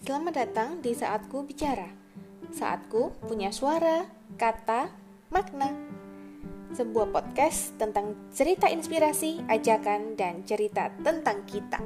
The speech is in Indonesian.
Selamat datang di Saatku Bicara. Saatku punya suara, kata, makna. Sebuah podcast tentang cerita inspirasi, ajakan, dan cerita tentang kita.